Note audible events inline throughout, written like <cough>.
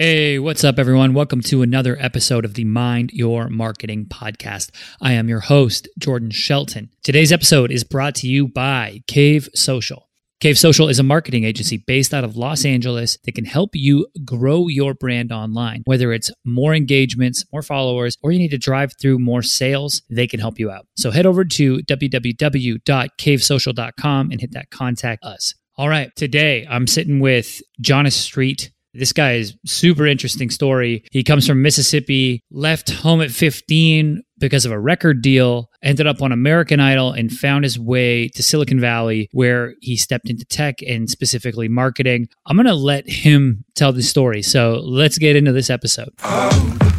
Hey, what's up, everyone? Welcome to another episode of the Mind Your Marketing podcast. I am your host, Jordan Shelton. Today's episode is brought to you by Cave Social. Cave Social is a marketing agency based out of Los Angeles that can help you grow your brand online. Whether it's more engagements, more followers, or you need to drive through more sales, they can help you out. So head over to www.cavesocial.com and hit that contact us. All right, today I'm sitting with Jonas Street this guy is super interesting story. He comes from Mississippi, left home at 15 because of a record deal, ended up on American Idol and found his way to Silicon Valley where he stepped into tech and specifically marketing. I'm going to let him tell the story. So, let's get into this episode. Um,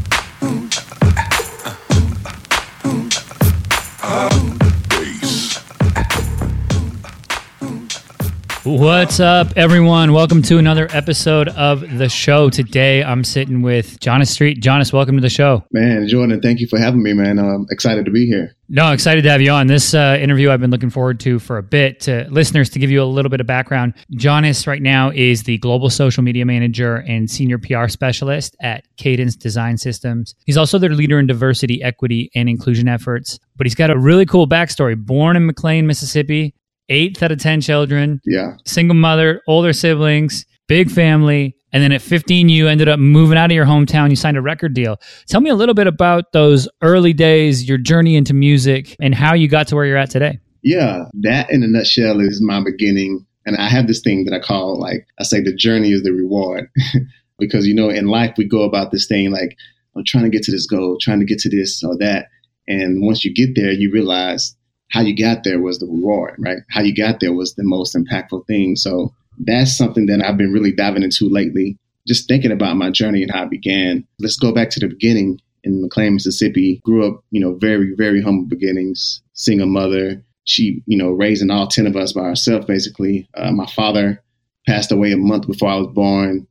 What's up, everyone? Welcome to another episode of the show. Today, I'm sitting with Jonas Street. Jonas, welcome to the show. Man, Jordan, thank you for having me, man. I'm excited to be here. No, excited to have you on. This uh, interview I've been looking forward to for a bit. To listeners, to give you a little bit of background, Jonas right now is the global social media manager and senior PR specialist at Cadence Design Systems. He's also their leader in diversity, equity, and inclusion efforts. But he's got a really cool backstory. Born in McLean, Mississippi, eight out of 10 children. Yeah. Single mother, older siblings, big family. And then at 15, you ended up moving out of your hometown. You signed a record deal. Tell me a little bit about those early days, your journey into music, and how you got to where you're at today. Yeah, that in a nutshell is my beginning. And I have this thing that I call, like, I say the journey is the reward. <laughs> because, you know, in life, we go about this thing like, I'm trying to get to this goal, trying to get to this or that. And once you get there, you realize how you got there was the reward, right? How you got there was the most impactful thing. So that's something that I've been really diving into lately, just thinking about my journey and how it began. Let's go back to the beginning in McLean, Mississippi. Grew up, you know, very, very humble beginnings, single mother. She, you know, raising all 10 of us by herself, basically. Uh, my father passed away a month before I was born.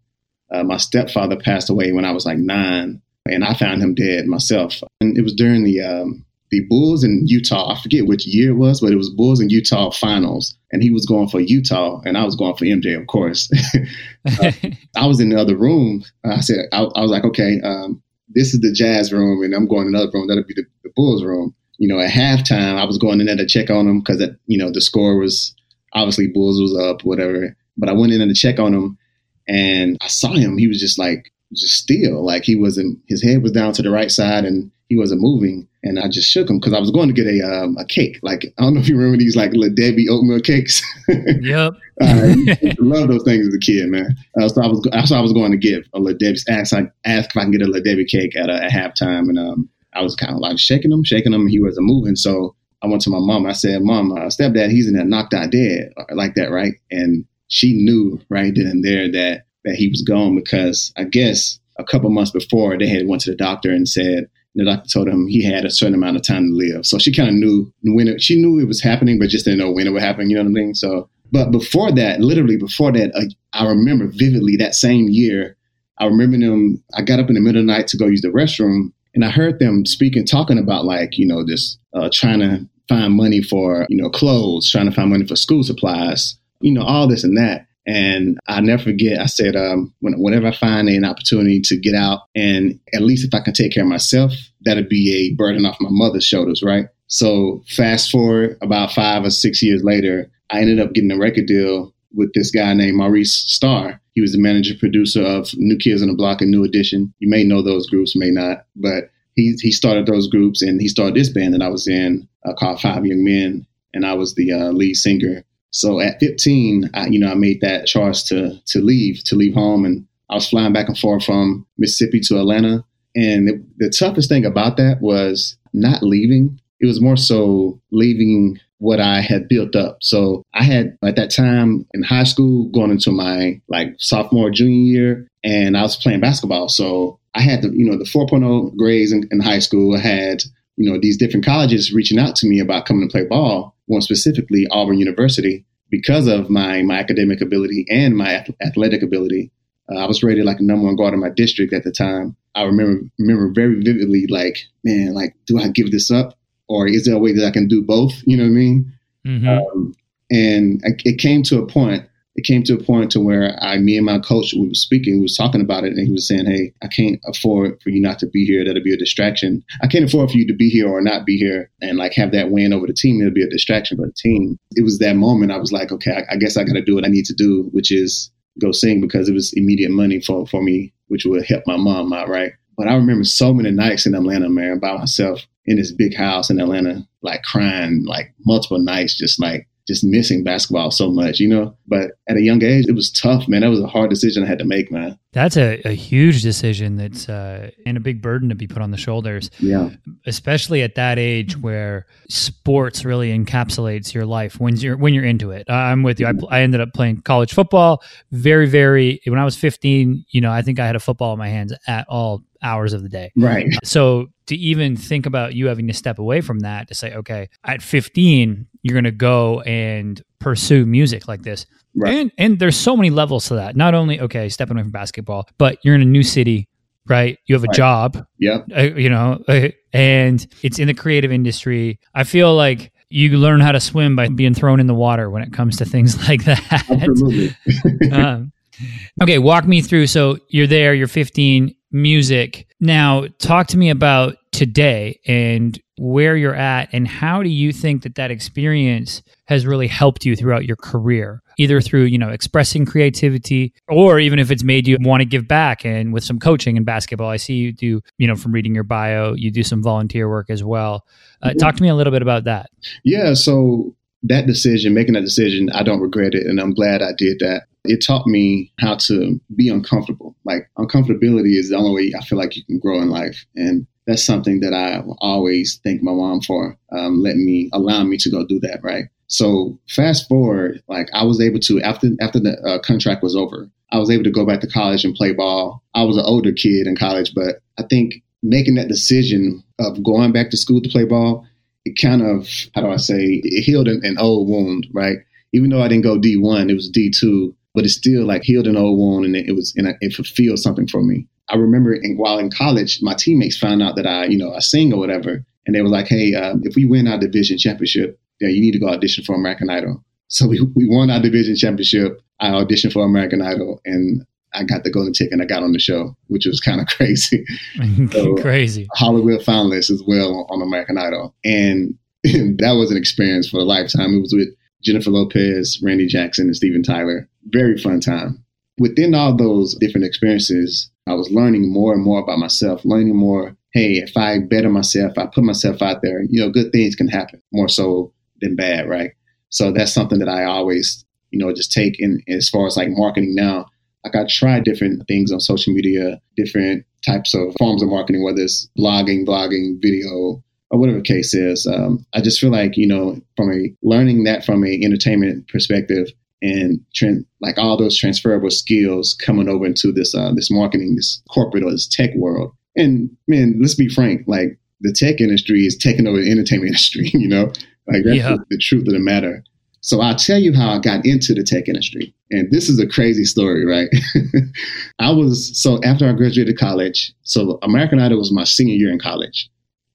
Uh, my stepfather passed away when I was like nine, and I found him dead myself. And it was during the um, the Bulls in Utah. I forget which year it was, but it was Bulls in Utah finals. And he was going for Utah, and I was going for MJ, of course. uh, <laughs> <laughs> I was in the other room. I said, I, I was like, okay, um, this is the Jazz room, and I'm going in another room. That'll be the, the Bulls room. You know, at halftime, I was going in there to check on them because, you know, the score was obviously Bulls was up, whatever. But I went in there to check on him, and I saw him. He was just like, just still, like he wasn't. His head was down to the right side, and he wasn't moving. And I just shook him because I was going to get a um, a cake. Like I don't know if you remember these like little Debbie oatmeal cakes. <laughs> yep. uh, <laughs> love those things as a kid, man. Uh, so I was so I was going to give a little Debbie. Ask I asked if I can get a little Debbie cake at a, at halftime, and um, I was kind of like shaking him, shaking him. He wasn't moving, so I went to my mom. I said, "Mom, uh, stepdad, he's in there knocked out dead like that, right?" And she knew right then and there that that he was gone because I guess a couple months before they had went to the doctor and said the doctor told him he had a certain amount of time to live. So she kind of knew when it, she knew it was happening, but just didn't know when it would happen. You know what I mean? So, but before that, literally before that, I remember vividly that same year. I remember them. I got up in the middle of the night to go use the restroom, and I heard them speaking, talking about like you know this uh, trying to find money for you know clothes, trying to find money for school supplies, you know all this and that. And I never forget, I said, um, when, whenever I find an opportunity to get out, and at least if I can take care of myself, that'd be a burden off my mother's shoulders, right? So fast forward about five or six years later, I ended up getting a record deal with this guy named Maurice Starr. He was the manager producer of New Kids on the Block and New Edition. You may know those groups, may not, but he he started those groups and he started this band that I was in uh, called Five Young Men, and I was the uh, lead singer. So at 15, I, you know, I made that choice to to leave, to leave home, and I was flying back and forth from Mississippi to Atlanta. And the, the toughest thing about that was not leaving. It was more so leaving what I had built up. So I had at that time in high school going into my like sophomore junior year, and I was playing basketball. So I had the you know the 4.0 grades in, in high school. I had you know these different colleges reaching out to me about coming to play ball more specifically Auburn University, because of my my academic ability and my athletic ability. Uh, I was rated like a number one guard in my district at the time. I remember remember very vividly, like, man, like, do I give this up, or is there a way that I can do both? You know what I mean? Mm-hmm. Um, and it came to a point it came to a point to where I, me and my coach, we were speaking, we was talking about it, and he was saying, "Hey, I can't afford for you not to be here. That'll be a distraction. I can't afford for you to be here or not be here, and like have that win over the team. It'll be a distraction for the team." It was that moment I was like, "Okay, I, I guess I got to do what I need to do, which is go sing because it was immediate money for for me, which would help my mom out, right?" But I remember so many nights in Atlanta, man, by myself in this big house in Atlanta, like crying, like multiple nights, just like just missing basketball so much, you know. But at a young age, it was tough, man. That was a hard decision I had to make, man. That's a, a huge decision. That's uh, and a big burden to be put on the shoulders. Yeah, especially at that age where sports really encapsulates your life when you're when you're into it. I'm with you. I, I ended up playing college football. Very, very. When I was 15, you know, I think I had a football in my hands at all hours of the day. Right. So to even think about you having to step away from that to say, okay, at 15, you're going to go and pursue music like this. Right. And and there's so many levels to that. Not only okay, stepping away from basketball, but you're in a new city, right? You have a right. job. Yeah. Uh, you know, uh, and it's in the creative industry. I feel like you learn how to swim by being thrown in the water when it comes to things <laughs> like that. Absolutely. <laughs> um, okay, walk me through. So you're there, you're 15, music. Now, talk to me about today and where you're at, and how do you think that that experience has really helped you throughout your career, either through you know expressing creativity, or even if it's made you want to give back and with some coaching in basketball. I see you do you know from reading your bio, you do some volunteer work as well. Uh, talk to me a little bit about that. Yeah, so that decision, making that decision, I don't regret it. And I'm glad I did that. It taught me how to be uncomfortable. Like, uncomfortability is the only way I feel like you can grow in life. And that's something that I always thank my mom for um, letting me, allowing me to go do that, right? So fast forward, like I was able to after after the uh, contract was over, I was able to go back to college and play ball. I was an older kid in college, but I think making that decision of going back to school to play ball it kind of how do I say it healed an, an old wound, right? Even though I didn't go D one, it was D two, but it still like healed an old wound, and it, was and it fulfilled something for me. I remember in, while in college, my teammates found out that I, you know, I sing or whatever, and they were like, "Hey, uh, if we win our division championship, then you need to go audition for American Idol." <laughs> So we, we won our division championship. I auditioned for American Idol, and I got the golden ticket and I got on the show, which was kind of <laughs> crazy. <laughs> so, crazy. Hollywood finalist as well on American Idol. And that was an experience for a lifetime. It was with Jennifer Lopez, Randy Jackson, and Steven Tyler. Very fun time. Within all those different experiences, I was learning more and more about myself, learning more. Hey, if I better myself, I put myself out there, you know, good things can happen more so than bad, right? So that's something that I always, you know, just take in as far as like marketing now like I tried different things on social media, different types of forms of marketing, whether it's blogging, blogging, video, or whatever the case is. Um, I just feel like, you know, from a learning that from a entertainment perspective and trend, like all those transferable skills coming over into this, uh, this marketing, this corporate or this tech world. And man, let's be frank, like the tech industry is taking over the entertainment <laughs> industry, you know, like that's yeah. the, the truth of the matter. So I'll tell you how I got into the tech industry. And this is a crazy story, right? <laughs> I was, so after I graduated college, so American Idol was my senior year in college.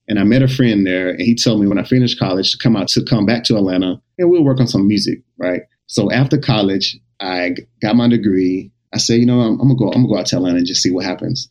And I met a friend there and he told me when I finished college to come out, to come back to Atlanta and we'll work on some music, right? So after college, I got my degree. I said, you know, I'm, I'm gonna go, I'm gonna go out to Atlanta and just see what happens.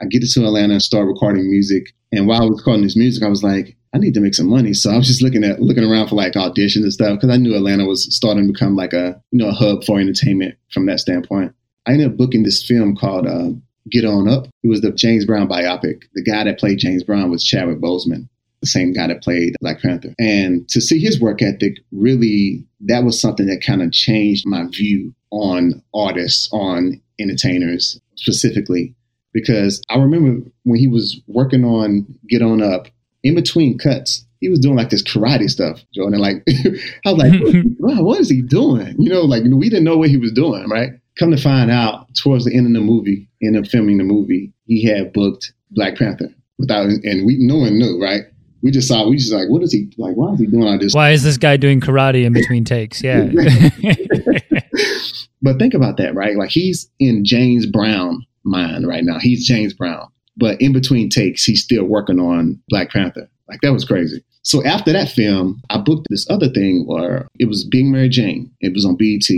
I get to Atlanta and start recording music. And while I was recording this music, I was like, I need to make some money. So <laughs> I was just looking at looking around for like auditions and stuff because I knew Atlanta was starting to become like a you know a hub for entertainment from that standpoint. I ended up booking this film called uh, Get On Up. It was the James Brown biopic. The guy that played James Brown was Chadwick Boseman, the same guy that played Black Panther. And to see his work ethic, really, that was something that kind of changed my view on artists, on entertainers specifically. Because I remember when he was working on Get On Up, in between cuts, he was doing like this karate stuff, Jordan. Like, <laughs> I was like, <laughs> wow, what is he doing? You know, like we didn't know what he was doing, right? Come to find out, towards the end of the movie, end up filming the movie, he had booked Black Panther without, and we no one knew, right? We just saw, we just like, what is he like? Why is he doing all this? Why is this guy doing karate in between takes? <laughs> Yeah. but think about that, right? Like he's in James Brown mind right now. He's James Brown. But in between takes, he's still working on Black Panther. Like that was crazy. So after that film, I booked this other thing where it was Being Mary Jane. It was on BET.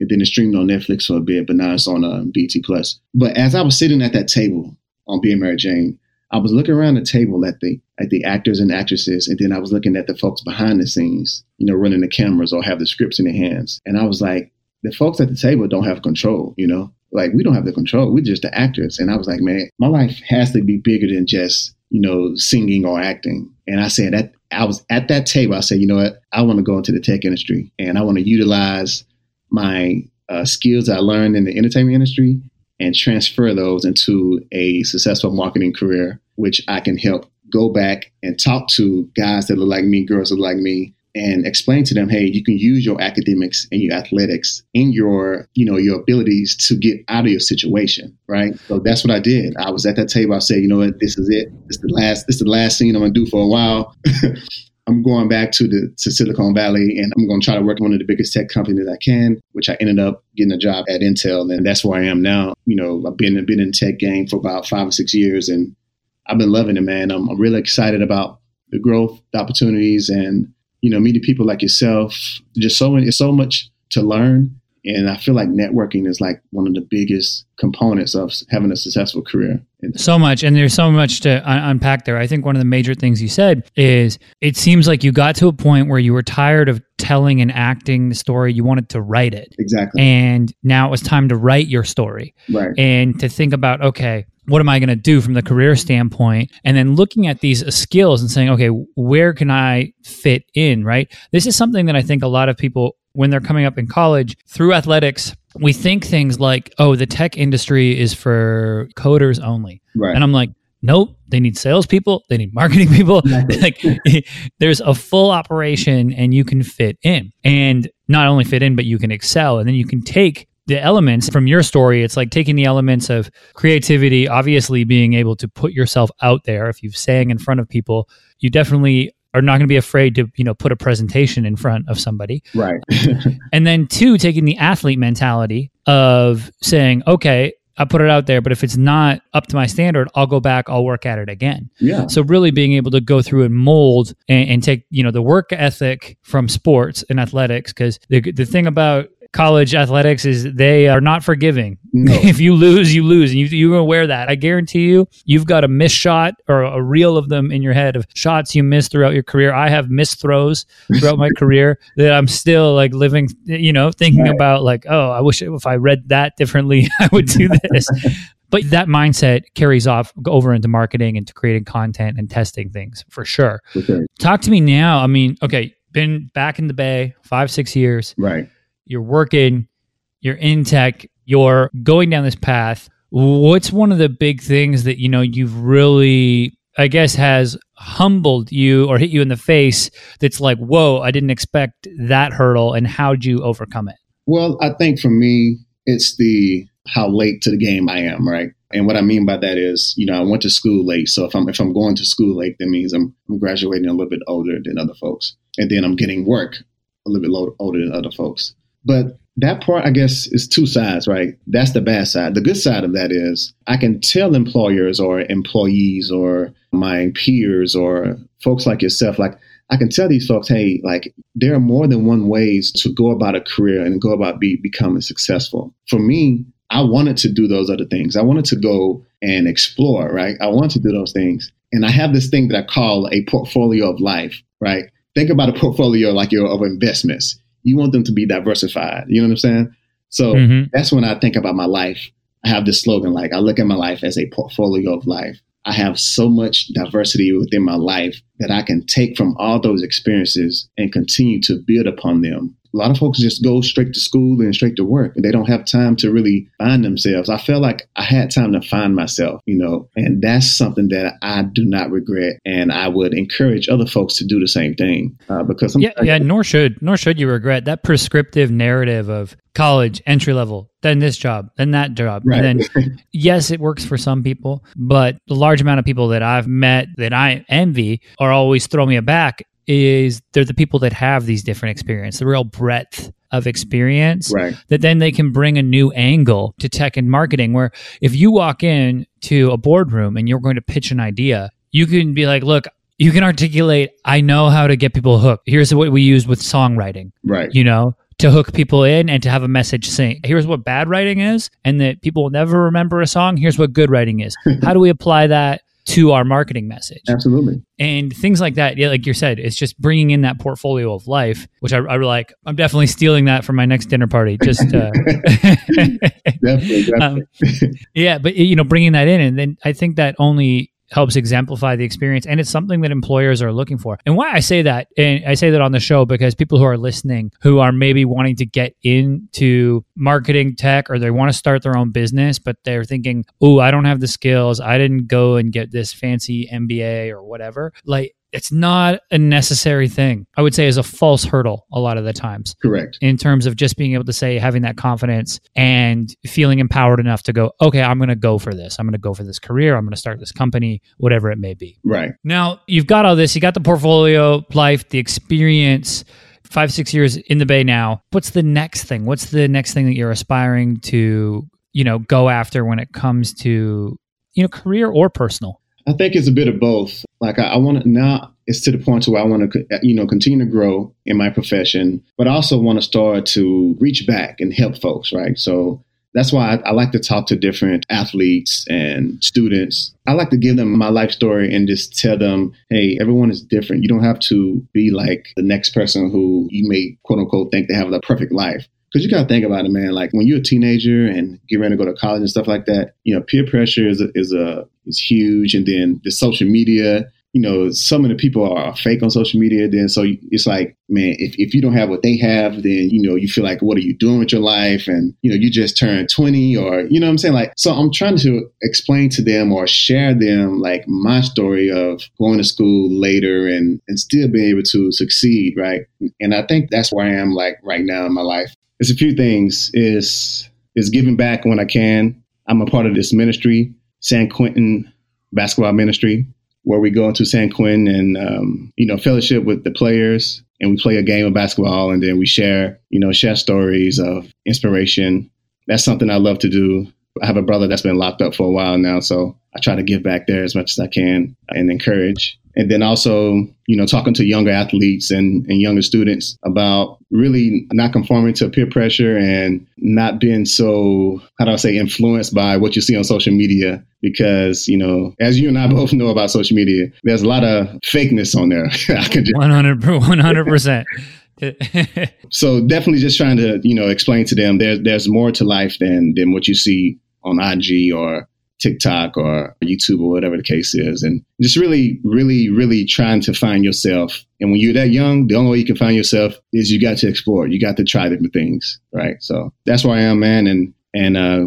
And then it streamed on Netflix for a bit, but now it's on uh, BET Plus. But as I was sitting at that table on Being Mary Jane, I was looking around the table at the at the actors and actresses, and then I was looking at the folks behind the scenes, you know, running the cameras or have the scripts in their hands, and I was like, the folks at the table don't have control, you know, like we don't have the control. We're just the actors, and I was like, man, my life has to be bigger than just you know singing or acting. And I said that I was at that table. I said, you know what, I want to go into the tech industry, and I want to utilize my uh, skills I learned in the entertainment industry and transfer those into a successful marketing career, which I can help go back and talk to guys that look like me, girls that look like me, and explain to them, hey, you can use your academics and your athletics and your, you know, your abilities to get out of your situation, right? So that's what I did. I was at that table. I said, you know what, this is it. This is the last. This is the last thing I'm gonna do for a while. <laughs> I'm going back to the to Silicon Valley and I'm going to try to work on one of the biggest tech companies I can, which I ended up getting a job at Intel, and that's where I am now. You know, I've been been in tech game for about five or six years, and I've been loving it, man. I'm, I'm really excited about the growth, the opportunities, and you know, meeting people like yourself. Just so many, so much to learn, and I feel like networking is like one of the biggest components of having a successful career. So much, and there's so much to un- unpack there. I think one of the major things you said is it seems like you got to a point where you were tired of telling and acting the story. You wanted to write it. Exactly. And now it was time to write your story. Right. And to think about, okay, what am I going to do from the career standpoint? And then looking at these skills and saying, okay, where can I fit in, right? This is something that I think a lot of people, when they're coming up in college through athletics, we think things like, oh, the tech industry is for coders only. Right. And I'm like, nope, they need salespeople, they need marketing <laughs> people. <laughs> like <laughs> there's a full operation and you can fit in. And not only fit in, but you can excel. And then you can take the elements from your story. It's like taking the elements of creativity, obviously being able to put yourself out there. If you've sang in front of people, you definitely are not going to be afraid to you know put a presentation in front of somebody right <laughs> and then two taking the athlete mentality of saying okay I put it out there, but if it's not up to my standard, I'll go back, I'll work at it again. Yeah. So really being able to go through and mold and, and take, you know, the work ethic from sports and athletics, because the, the thing about college athletics is they are not forgiving. No. <laughs> if you lose, you lose, and you, you're going to wear that. I guarantee you, you've got a missed shot or a reel of them in your head of shots you missed throughout your career. I have missed throws throughout my <laughs> career that I'm still like living, you know, thinking Right. about like, oh, I wish if I read that differently, <laughs> I would do this. But that mindset carries off over into marketing, into creating content and testing things for sure. For sure. Talk to me now. I mean, okay, been back in the Bay five, six years Right. You're working, you're in tech, you're going down this path. What's one of the big things that you know you've really, I guess, has humbled you or hit you in the face? That's like, whoa, I didn't expect that hurdle, and how'd you overcome it? Well, I think for me, it's the how late to the game I am, right? And what I mean by that is, you know, I went to school late. So if I'm if I'm going to school late, that means I'm I'm graduating a little bit older than other folks, and then I'm getting work a little bit older than other folks. But that part, I guess, is two sides, right? That's the bad side. The good side of that is I can tell employers or employees or my peers or folks like yourself, like I can tell these folks, hey, like there are more than one ways to go about a career and go about be becoming successful. For me, I wanted to do those other things. I wanted to go and explore, right? I wanted to do those things. And I have this thing that I call a portfolio of life, right? Think about a portfolio like your of investments. You want them to be diversified. You know what I'm saying? So Mhm. that's when I think about my life. I have this slogan like I look at my life as a portfolio of life. I have so much diversity within my life that I can take from all those experiences and continue to build upon them. A lot of folks just go straight to school and straight to work and they don't have time to really find themselves. I felt like I had time to find myself, you know, and that's something that I do not regret. And I would encourage other folks to do the same thing uh, because Yeah, yeah. Nor should nor should you regret that prescriptive narrative of college entry level, then this job, then that job, Right. and then <laughs> yes, it works for some people, but the large amount of people that I've met that I envy are always throw me aback is they're the people that have these different experiences, the real breadth of experience right. that then they can bring a new angle to tech and marketing where if you walk in to a boardroom and you're going to pitch an idea you can be like look you can articulate i know how to get people hooked here's what we use with songwriting Right. you know to hook people in and to have a message saying, here's what bad writing is, and that people will never remember a song. Here's what good writing is. <laughs> How do we apply that to our marketing message? Absolutely. And things like that. Yeah, like you said, it's just bringing in that portfolio of life, which I, I like. I'm definitely stealing that for my next dinner party. Just uh, <laughs> definitely, <laughs> definitely. Um, <laughs> yeah, but you know, bringing that in, and then I think that only helps exemplify the experience and it's something that employers are looking for. And why i say that and i say that on the show because people who are listening who are maybe wanting to get into marketing tech or they want to start their own business but they're thinking oh i don't have the skills. I didn't go and get this fancy mba or whatever. Like it's not a necessary thing. I would say is a false hurdle a lot of the times. Correct. In terms of just being able to say having that confidence and feeling empowered enough to go, okay, I'm going to go for this. I'm going to go for this career. I'm going to start this company, whatever it may be. Right. Now, you've got all this, you got the portfolio, life, the experience, 5 6 years in the bay now. What's the next thing? What's the next thing that you're aspiring to, you know, go after when it comes to, you know, career or personal? I think it's a bit of both. Like I, I want to now, it's to the point to where I want to, uh, you know, continue to grow in my profession, but I also want to start to reach back and help folks. Right. So that's why I, I, like to talk to different athletes and students. I like to give them my life story and just tell them, hey, everyone is different. You don't have to be like the next person who you may quote unquote think they have the perfect life. Because you got to think about it, man. Like when you're a teenager and get ready to go to college and stuff like that, you know, peer pressure is a, is a is huge, and then the social media. You know, some of the people are fake on social media. Then so it's like, man, if, if you don't have what they have, then you know you feel like, what are you doing with your life? And you know, you just turned twenty, or you know what I'm saying. Like, so I'm trying to explain to them or share them like my story of going to school later and and still being able to succeed, right? And I think that's where I am like right now in my life there's a few things. Is is giving back when I can. I'm a part of this ministry, San Quentin Basketball Ministry, where we go into San Quentin and um, you know fellowship with the players, and we play a game of basketball, and then we share you know share stories of inspiration. That's something I love to do. I have a brother that's been locked up for a while now, so I try to give back there as much as I can and encourage and then also you know talking to younger athletes and, and younger students about really not conforming to peer pressure and not being so how do i say influenced by what you see on social media. Because you know as you and i <laughs> both know about social media there's a lot of fakeness on there. <laughs> I can just 100 100% <laughs> so definitely just trying to you know explain to them there's there's more to life than than what you see on IG or TikTok or YouTube or whatever the case is. And just really, really, really trying to find yourself. And when you're that young, the only way you can find yourself is you got to explore. You got to try different things. Right. So that's where I am, man. And, and, uh,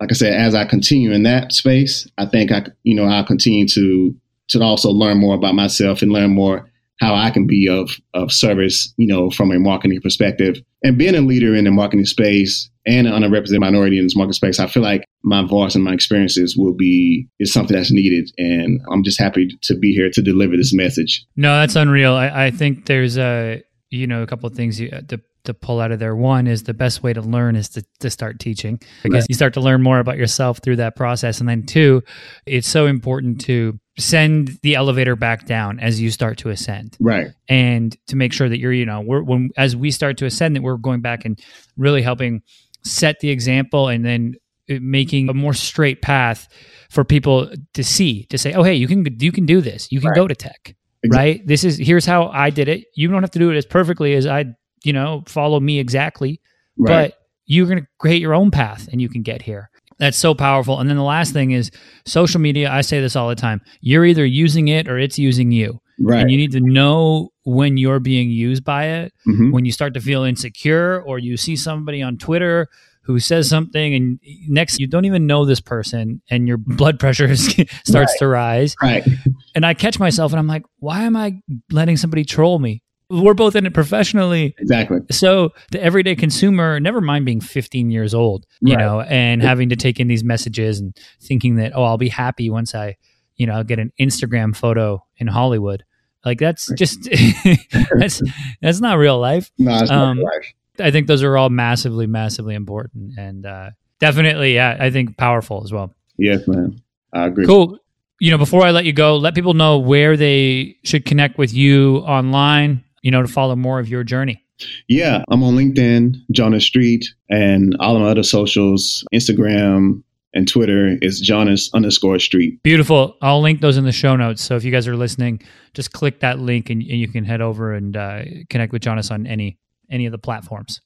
like I said, as I continue in that space, I think I, you know, I'll continue to, to also learn more about myself and learn more how I can be of of service, you know, from a marketing perspective. And being a leader in the marketing space and an underrepresented minority in this market space, I feel like my voice and my experiences will be is something that's needed. And I'm just happy to be here to deliver this message. No, that's unreal. I, I think there's a you know a couple of things you, to to pull out of there. One is the best way to learn is to, to start teaching because right. you start to learn more about yourself through that process. And then two, it's so important to send the elevator back down as you start to ascend. Right. And to make sure that you're, you know, we're when as we start to ascend that we're going back and really helping set the example and then uh, making a more straight path for people to see to say, "Oh, hey, you can you can do this. You can right. go to tech." Exactly. Right? This is here's how I did it. You don't have to do it as perfectly as I, you know, follow me exactly. Right. But you're going to create your own path and you can get here. That's so powerful. And then the last thing is social media. I say this all the time. You're either using it or it's using you. Right. And you need to know when you're being used by it. Mm-hmm. When you start to feel insecure or you see somebody on Twitter who says something and next you don't even know this person and your <laughs> blood pressure starts right. to rise. Right. And I catch myself and I'm like, why am I letting somebody troll me? We're both in it professionally. Exactly. So the everyday consumer, never mind being 15 years old, you right. know, and having to take in these messages and thinking that, oh, I'll be happy once I, you know, get an Instagram photo in Hollywood. Like that's just <laughs> that's that's not real life. No, it's um, not life. I think those are all massively, massively important and uh, definitely, yeah, I think powerful as well. Yes, man. I agree. Cool. You know, before I let you go, let people know where they should connect with you online you know, to follow more of your journey? Yeah, I'm on LinkedIn, Jonas Street, and all of my other socials, Instagram and Twitter is Jonas underscore Street. Beautiful. I'll link those in the show notes. So if you guys are listening, just click that link and, and you can head over and uh, connect with Jonas on any any of the platforms.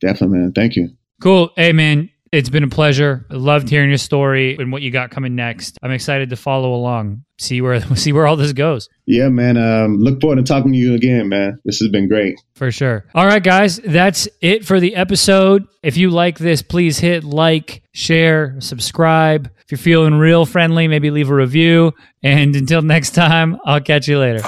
Definitely, man. Thank you. Cool. Hey, man, it's been a pleasure. I loved hearing your story and what you got coming next. I'm excited to follow along, see where <laughs> see where all this goes. Yeah, man. Um, look forward to talking to you again, man. This has been great. For sure. All right, guys, that's it for the episode. If you like this, please hit like, share, subscribe. If you're feeling real friendly, maybe leave a review. And until next time, I'll catch you later.